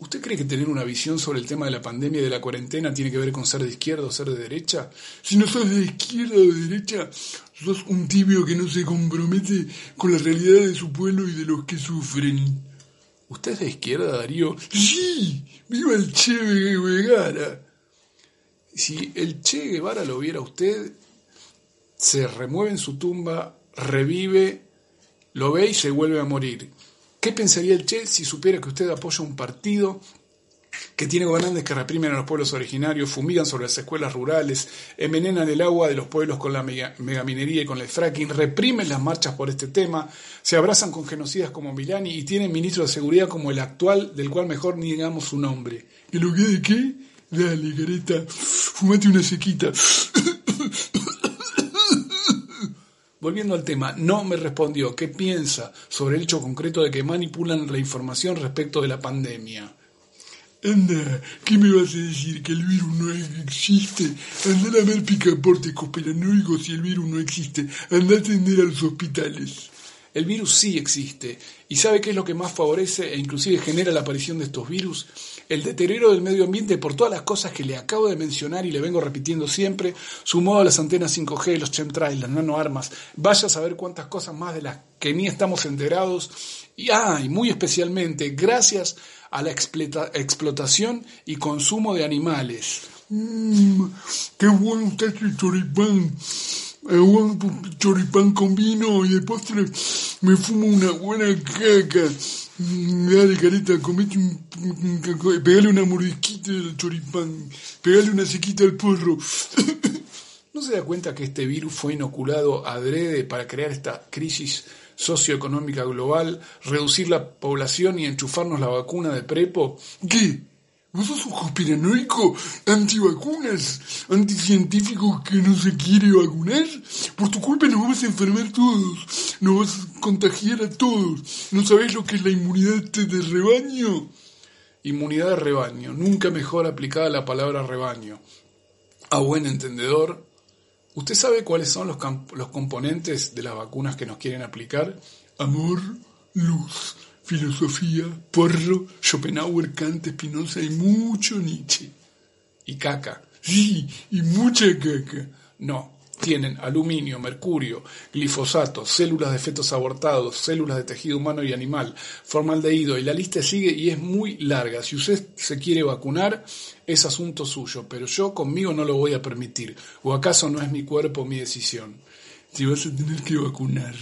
¿Usted cree que tener una visión sobre el tema de la pandemia y de la cuarentena tiene que ver con ser de izquierda o ser de derecha? Si no sos de izquierda o de derecha, sos un tibio que no se compromete con la realidad de su pueblo y de los que sufren. ¿Usted es de izquierda, Darío? Sí, viva el Che Guevara. Si el Che Guevara lo viera usted, se remueve en su tumba, revive, lo ve y se vuelve a morir. ¿Qué pensaría el Che si supiera que usted apoya un partido que tiene gobernantes que reprimen a los pueblos originarios, fumigan sobre las escuelas rurales, envenenan el agua de los pueblos con la megaminería y con el fracking, reprimen las marchas por este tema, se abrazan con genocidas como Milani y tienen ministro de seguridad como el actual, del cual mejor ni digamos su nombre. ¿Que lo que de qué? Dale, careta, fumate una sequita. Volviendo al tema, no me respondió qué piensa sobre el hecho concreto de que manipulan la información respecto de la pandemia. Anda, ¿qué me vas a decir? ¿Que el virus no existe? Anda a ver picaportes conspiranoicos si el virus no existe. Anda a atender a los hospitales. El virus sí existe. ¿Y sabe qué es lo que más favorece e inclusive genera la aparición de estos virus? El deterioro del medio ambiente por todas las cosas que le acabo de mencionar y le vengo repitiendo siempre, sumado a las antenas 5G, los chemtrails, las nanoarmas. Vaya a saber cuántas cosas más de las que ni estamos enterados. Y, ah, y muy especialmente, gracias a la explotación y consumo de animales. Mmm, qué bueno. Un choripán con vino y de postre me fumo una buena caca. Dale, careta, comete un, un- un- pegale una mordisquita al choripán, pegale una sequita al porro. *laughs* ¿No se da cuenta que este virus fue inoculado adrede para crear esta crisis socioeconómica global, reducir la población y enchufarnos la vacuna de prepo? ¿Qué? ¿Vos sos un conspiranoico antivacunas, anticientífico que no se quiere vacunar? Por tu culpa nos vamos a enfermar todos, nos vas a contagiar a todos. ¿No sabés lo que es la inmunidad de rebaño? Inmunidad de rebaño, nunca mejor aplicada la palabra rebaño. A buen entendedor, ¿usted sabe cuáles son los, los componentes de las vacunas que nos quieren aplicar? Amor, luz, filosofía, porro, Schopenhauer, Kant, Spinoza y mucho Nietzsche. Y caca. Sí, y mucha caca. No, tienen aluminio, mercurio, glifosato, células de fetos abortados, células de tejido humano y animal, formaldehído, y la lista sigue y es muy larga. Si usted se quiere vacunar, es asunto suyo, pero yo conmigo no lo voy a permitir. ¿O acaso no es mi cuerpo mi decisión? Te vas a tener que vacunar,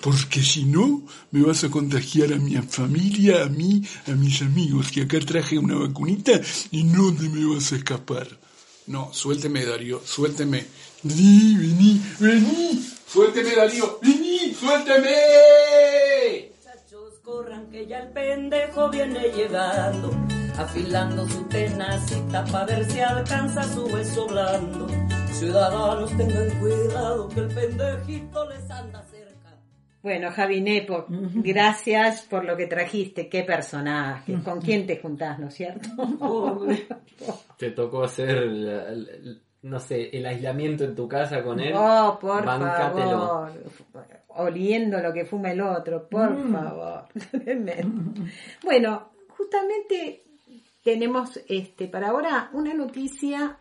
porque si no, me vas a contagiar a mi familia, a mí, a mis amigos, que acá traje una vacunita y no te me vas a escapar. No, suélteme, Darío, suélteme. Vení, vení, vení, suélteme, Darío, vení, suélteme. Muchachos, corran que ya el pendejo viene llegando, afilando su tenacita para ver si alcanza su beso blando. Ciudadanos tengan cuidado que el pendejito les anda cerca. Bueno, Javi Nepo, gracias por lo que trajiste. Qué personaje. ¿Con quién te juntás, no es cierto? Te tocó hacer, la- la- no sé, el aislamiento en tu casa con él. Oh, por Bancátelo. favor. Oliendo lo que fuma el otro, por Mm. favor. *laughs* Bueno, justamente tenemos este para ahora una noticia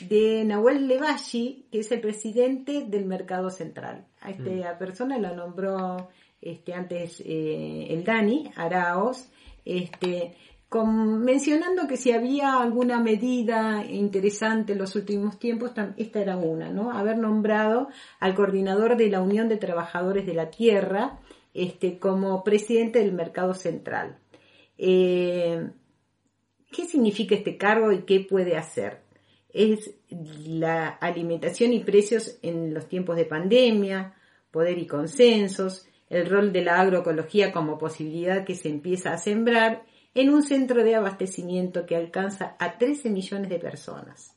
de Nahuel Levalli, que es el presidente del Mercado Central. A esta persona la nombró este antes eh, el Dani Araos, este con- mencionando que si había alguna medida interesante en los últimos tiempos, esta era una, ¿no? Haber nombrado al coordinador de la Unión de Trabajadores de la Tierra este, como presidente del Mercado Central. Eh, ¿Qué significa este cargo y qué puede hacer? Es la alimentación y precios en los tiempos de pandemia, poder y consensos, el rol de la agroecología como posibilidad que se empieza a sembrar en un centro de abastecimiento que alcanza a 13 millones de personas.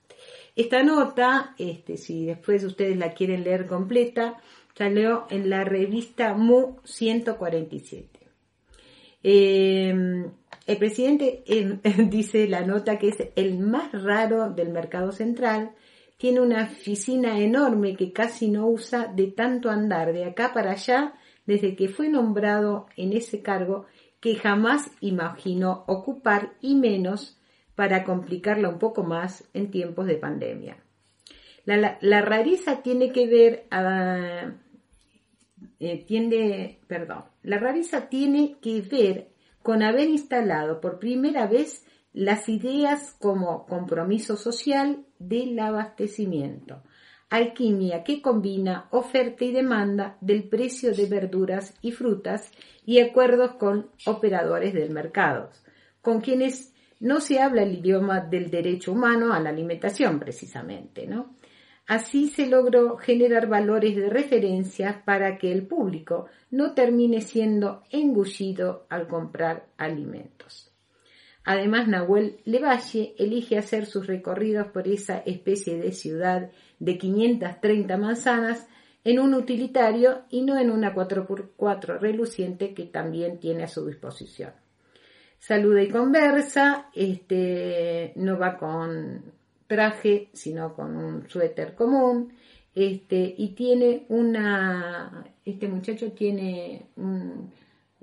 Esta nota, este, si después ustedes la quieren leer completa, salió en la revista MU 147. Eh, el presidente *laughs* dice la nota que es el más raro del mercado central, tiene una oficina enorme que casi no usa de tanto andar de acá para allá desde que fue nombrado en ese cargo que jamás imaginó ocupar y menos para complicarla un poco más en tiempos de pandemia. La, la- rareza tiene que ver a, eh, tiende, perdón, la rareza tiene que ver con haber instalado por primera vez las ideas como compromiso social del abastecimiento, alquimia que combina oferta y demanda del precio de verduras y frutas y acuerdos con operadores del mercado, con quienes no se habla el idioma del derecho humano a la alimentación precisamente, ¿no? Así se logró generar valores de referencia para que el público no termine siendo engullido al comprar alimentos. Además, Nahuel Levalle elige hacer sus recorridos por esa especie de ciudad de 530 manzanas en un utilitario y no en una 4x4 reluciente que también tiene a su disposición. Saluda y conversa, este, no va con traje, sino con un suéter común, este, y tiene una, este muchacho tiene un,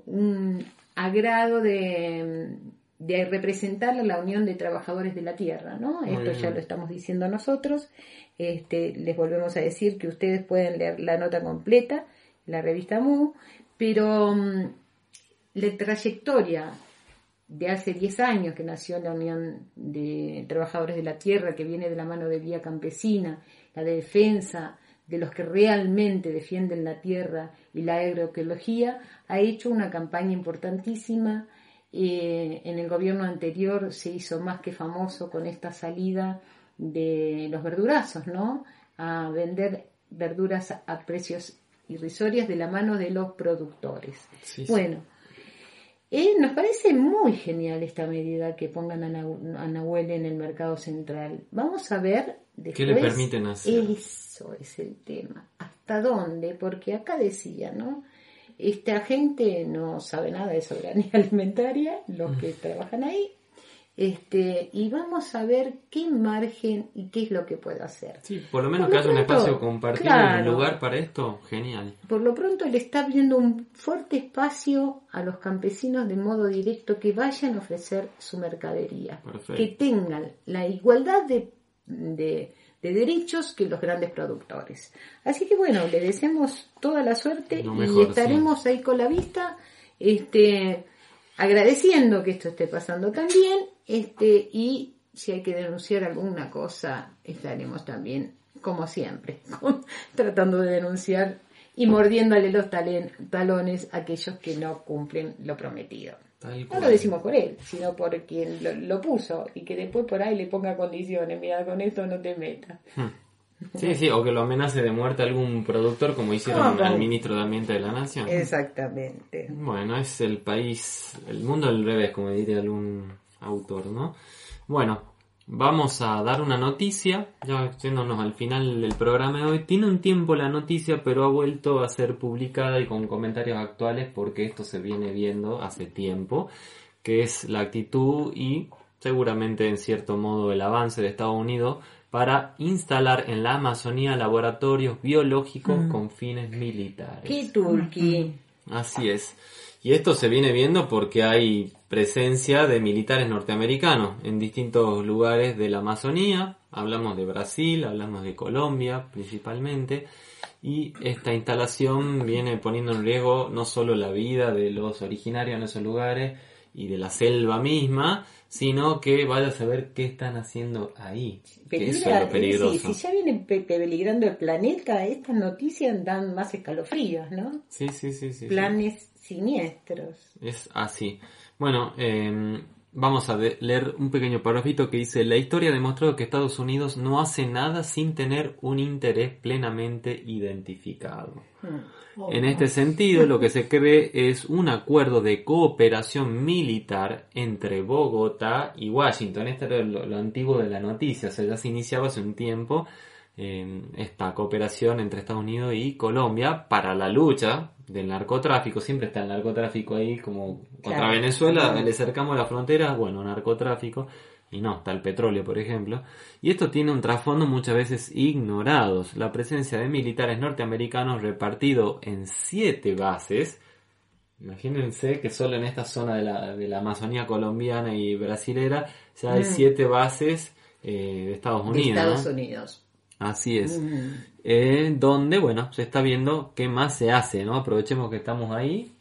un agrado de, de representar a la Unión de Trabajadores de la Tierra, ¿no? Muy Esto bien. ya lo estamos diciendo nosotros. Este, les volvemos a decir que ustedes pueden leer la nota completa, la revista MU, pero mm, la trayectoria de hace 10 años que nació la Unión de Trabajadores de la Tierra, que viene de la mano de Vía Campesina, la defensa de los que realmente defienden la tierra y la agroecología, ha hecho una campaña importantísima. Eh, en el gobierno anterior se hizo más que famoso con esta salida de los verdurazos, ¿no? A vender verduras a precios irrisorias de la mano de los productores. Sí, sí. Eh, nos parece muy genial esta medida que pongan a, Nahu- a Nahuel en el mercado central. Vamos a ver después. ¿Qué le permiten hacer? Eso es el tema. ¿Hasta dónde? Porque acá decía, ¿no? Esta gente no sabe nada de soberanía *laughs* alimentaria, los que trabajan ahí. Este, y vamos a ver qué margen y qué es lo que puede hacer. Sí, por lo menos Por que haya un pronto, espacio compartido claro. un lugar para esto, genial. Por lo pronto le está abriendo un fuerte espacio a los campesinos de modo directo que vayan a ofrecer su mercadería, Perfecto. que tengan la igualdad de, de- de derechos que los grandes productores. Así que bueno, le deseamos toda la suerte y estaremos ahí con la vista, este, agradeciendo que esto esté pasando también, este, y si hay que denunciar alguna cosa, estaremos también, como siempre, *laughs* tratando de denunciar y mordiéndole los talen- talones a aquellos que no cumplen lo prometido. No lo decimos por él, sino por quien lo, lo puso y que después por ahí le ponga condiciones. Mira, con esto no te metas. Sí, sí, o que lo amenace de muerte algún productor como hicieron al ministro de Ambiente de la Nación. Exactamente. Bueno, es el país, el mundo al revés, como diría algún autor, ¿no? Bueno, vamos a dar una noticia, ya yéndonos al final del programa de hoy. Tiene un tiempo la noticia, pero ha vuelto a ser publicada y con comentarios actuales porque esto se viene viendo hace tiempo, que es la actitud y seguramente en cierto modo el avance de Estados Unidos para instalar en la Amazonía laboratorios biológicos con fines militares. ¿Qué turqui? Así es. Y esto se viene viendo porque hay presencia de militares norteamericanos en distintos lugares de la Amazonía. Hablamos de Brasil, hablamos de Colombia principalmente. Y esta instalación viene poniendo en riesgo no solo la vida de los originarios en esos lugares y de la selva misma, sino que vaya a saber qué están haciendo ahí. Que eso es lo peligroso. sí, si ya viene pe- peligrando el planeta, estas noticias dan más escalofríos, ¿no? Sí, sí, sí, sí. sí. Siniestros. Es así. Bueno, eh, vamos a leer un pequeño parrafito que dice, la historia ha demostrado que Estados Unidos no hace nada sin tener un interés plenamente identificado. En este sentido, lo que se *laughs* cree es un acuerdo de cooperación militar entre Bogotá y Washington. Este era lo, lo antiguo de la noticia, o sea, ya se iniciaba hace un tiempo eh, esta cooperación entre Estados Unidos y Colombia para la lucha del narcotráfico. Siempre está el narcotráfico ahí, como contra Claro. Venezuela, le cercamos la frontera, bueno, narcotráfico. Y no, está el petróleo, por ejemplo. Y esto tiene un trasfondo muchas veces ignorados. La presencia de militares norteamericanos repartidos en siete bases. Imagínense que solo en esta zona de la, de la Amazonía colombiana y brasilera ya hay Mm. siete bases eh, de Estados De Unidos. Estados ¿no? Unidos. Así es. Mm. Donde, bueno, se está viendo qué más se hace, ¿no? Aprovechemos que estamos ahí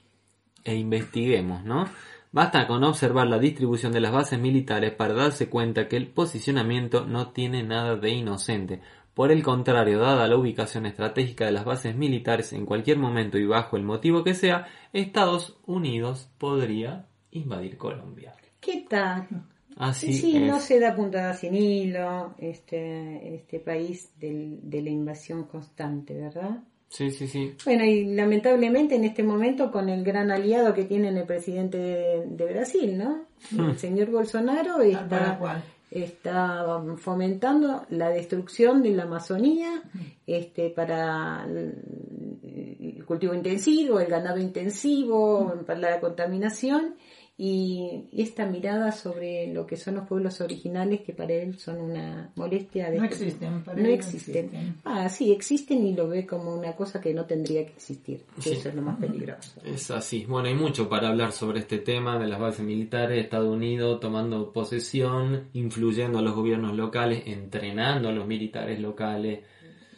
e investiguemos, ¿no? Basta con observar la distribución de las bases militares para darse cuenta que el posicionamiento no tiene nada de inocente. Por el contrario, dada la ubicación estratégica de las bases militares en cualquier momento y bajo el motivo que sea, Estados Unidos podría invadir Colombia. ¿Qué tal? Así sí, es. no se da puntada sin hilo este, este país del- de la invasión constante, ¿verdad? Sí, sí, sí. Bueno, y lamentablemente en este momento con el gran aliado que tiene el presidente de, de Brasil, ¿no? Hmm. El señor Bolsonaro está, está fomentando la destrucción de la Amazonía este, para el, el cultivo intensivo, el ganado intensivo, para la contaminación y esta mirada sobre lo que son los pueblos originales que para él son una molestia de No existen, para no él no existen. existen. Ah, sí, existen y lo ve como una cosa que no tendría que existir, que Sí. eso es lo más peligroso. Es así. Bueno, hay mucho para hablar sobre este tema de las bases militares, Estados Unidos tomando posesión, influyendo a los gobiernos locales, entrenando a los militares locales.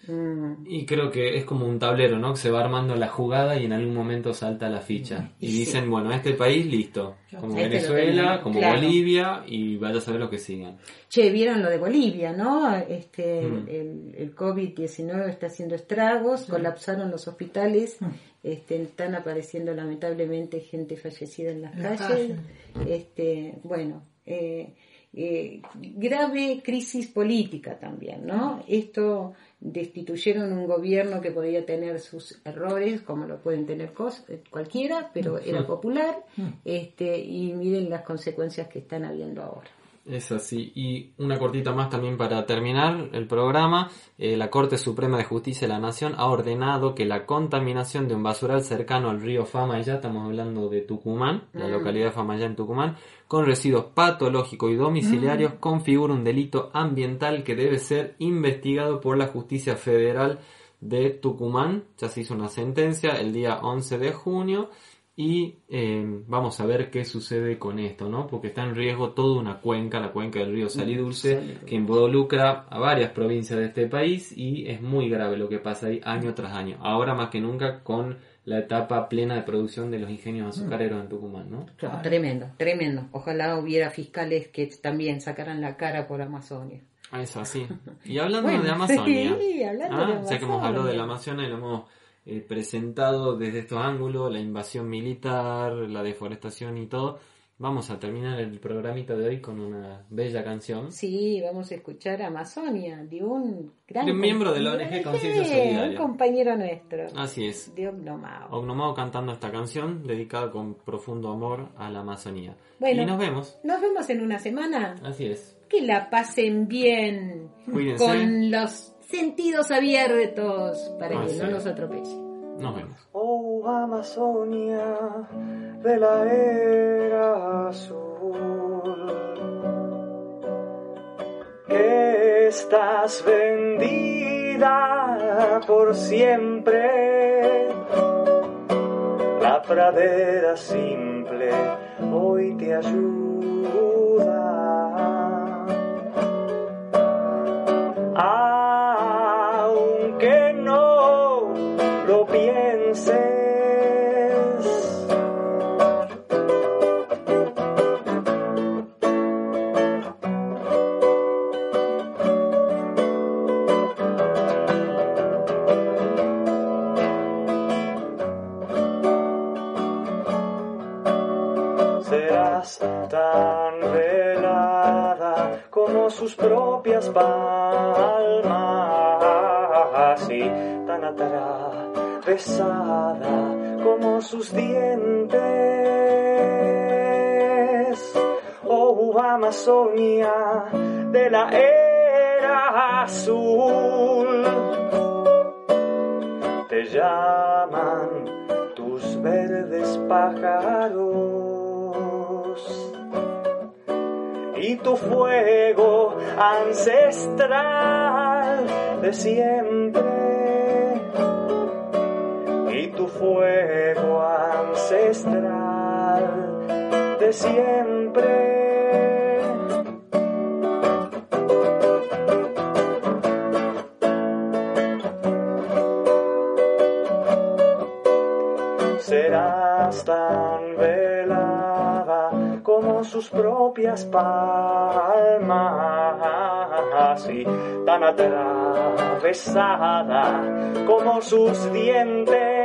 Mm. Y creo que es como un tablero, ¿no? Que se va armando la jugada y en algún momento salta la ficha. Y Sí. dicen, bueno, este país listo. Como Este Venezuela, como claro. Bolivia y vaya a saber lo que sigan. Che, vieron lo de Bolivia, ¿no? Este, Mm. el, el COVID-19 está haciendo estragos, colapsaron los hospitales, este, están apareciendo lamentablemente gente fallecida en las En las calles. Este, bueno, eh, eh, grave crisis política también, ¿no? Esto destituyeron un gobierno que podía tener sus errores, como lo pueden tener cualquiera, pero era popular, este, y miren las consecuencias que están habiendo ahora. Es así. Y una cortita más también para terminar el programa. Eh, la Corte Suprema de Justicia de la Nación ha ordenado que la contaminación de un basural cercano al río Famayá, estamos hablando de Tucumán, la Mm. localidad de Famayá en Tucumán, con residuos patológicos y domiciliarios configura un delito ambiental que debe ser investigado por la Justicia Federal de Tucumán. Ya se hizo una sentencia el día 11 de junio. Y eh, vamos a ver qué sucede con esto, ¿no? Porque está en riesgo toda una cuenca, la cuenca del río Salidulce, que involucra a varias provincias de este país y es muy grave lo que pasa ahí año tras año. Ahora más que nunca con la etapa plena de producción de los ingenios azucareros en Tucumán, ¿no? Claro, Tremendo, tremendo. Ojalá hubiera fiscales que también sacaran la cara por Amazonia. Ah, Es así. *laughs* Y hablando Bueno, de Amazonia, sí, hablando ah, de ya que hemos hablado de la Amazonia. Amazonia y lo hemos eh, presentado desde estos ángulos, la invasión militar, la deforestación y todo, vamos a terminar el programita de hoy con una bella canción. Sí, vamos a escuchar Amazonia, de un gran... De un miembro de la ONG Conciencia Solidaria. Un compañero nuestro. Así es. De Ognomao. Ognomao cantando esta canción dedicada con profundo amor a la Amazonía. Bueno. Y nos vemos. Nos vemos en una semana. Así es. Que la pasen bien. Cuídense. Con los sentidos abiertos para que Así no nos atropelle. Nos vemos. Oh Amazonia de la era azul, que estás vendida por siempre. La pradera simple hoy te ayuda. Sus dientes. Oh Amazonia de la era azul, te llaman tus verdes pájaros y tu fuego ancestral de siempre siempre. serás tan velada como sus propias palmas y tan atravesada como sus dientes.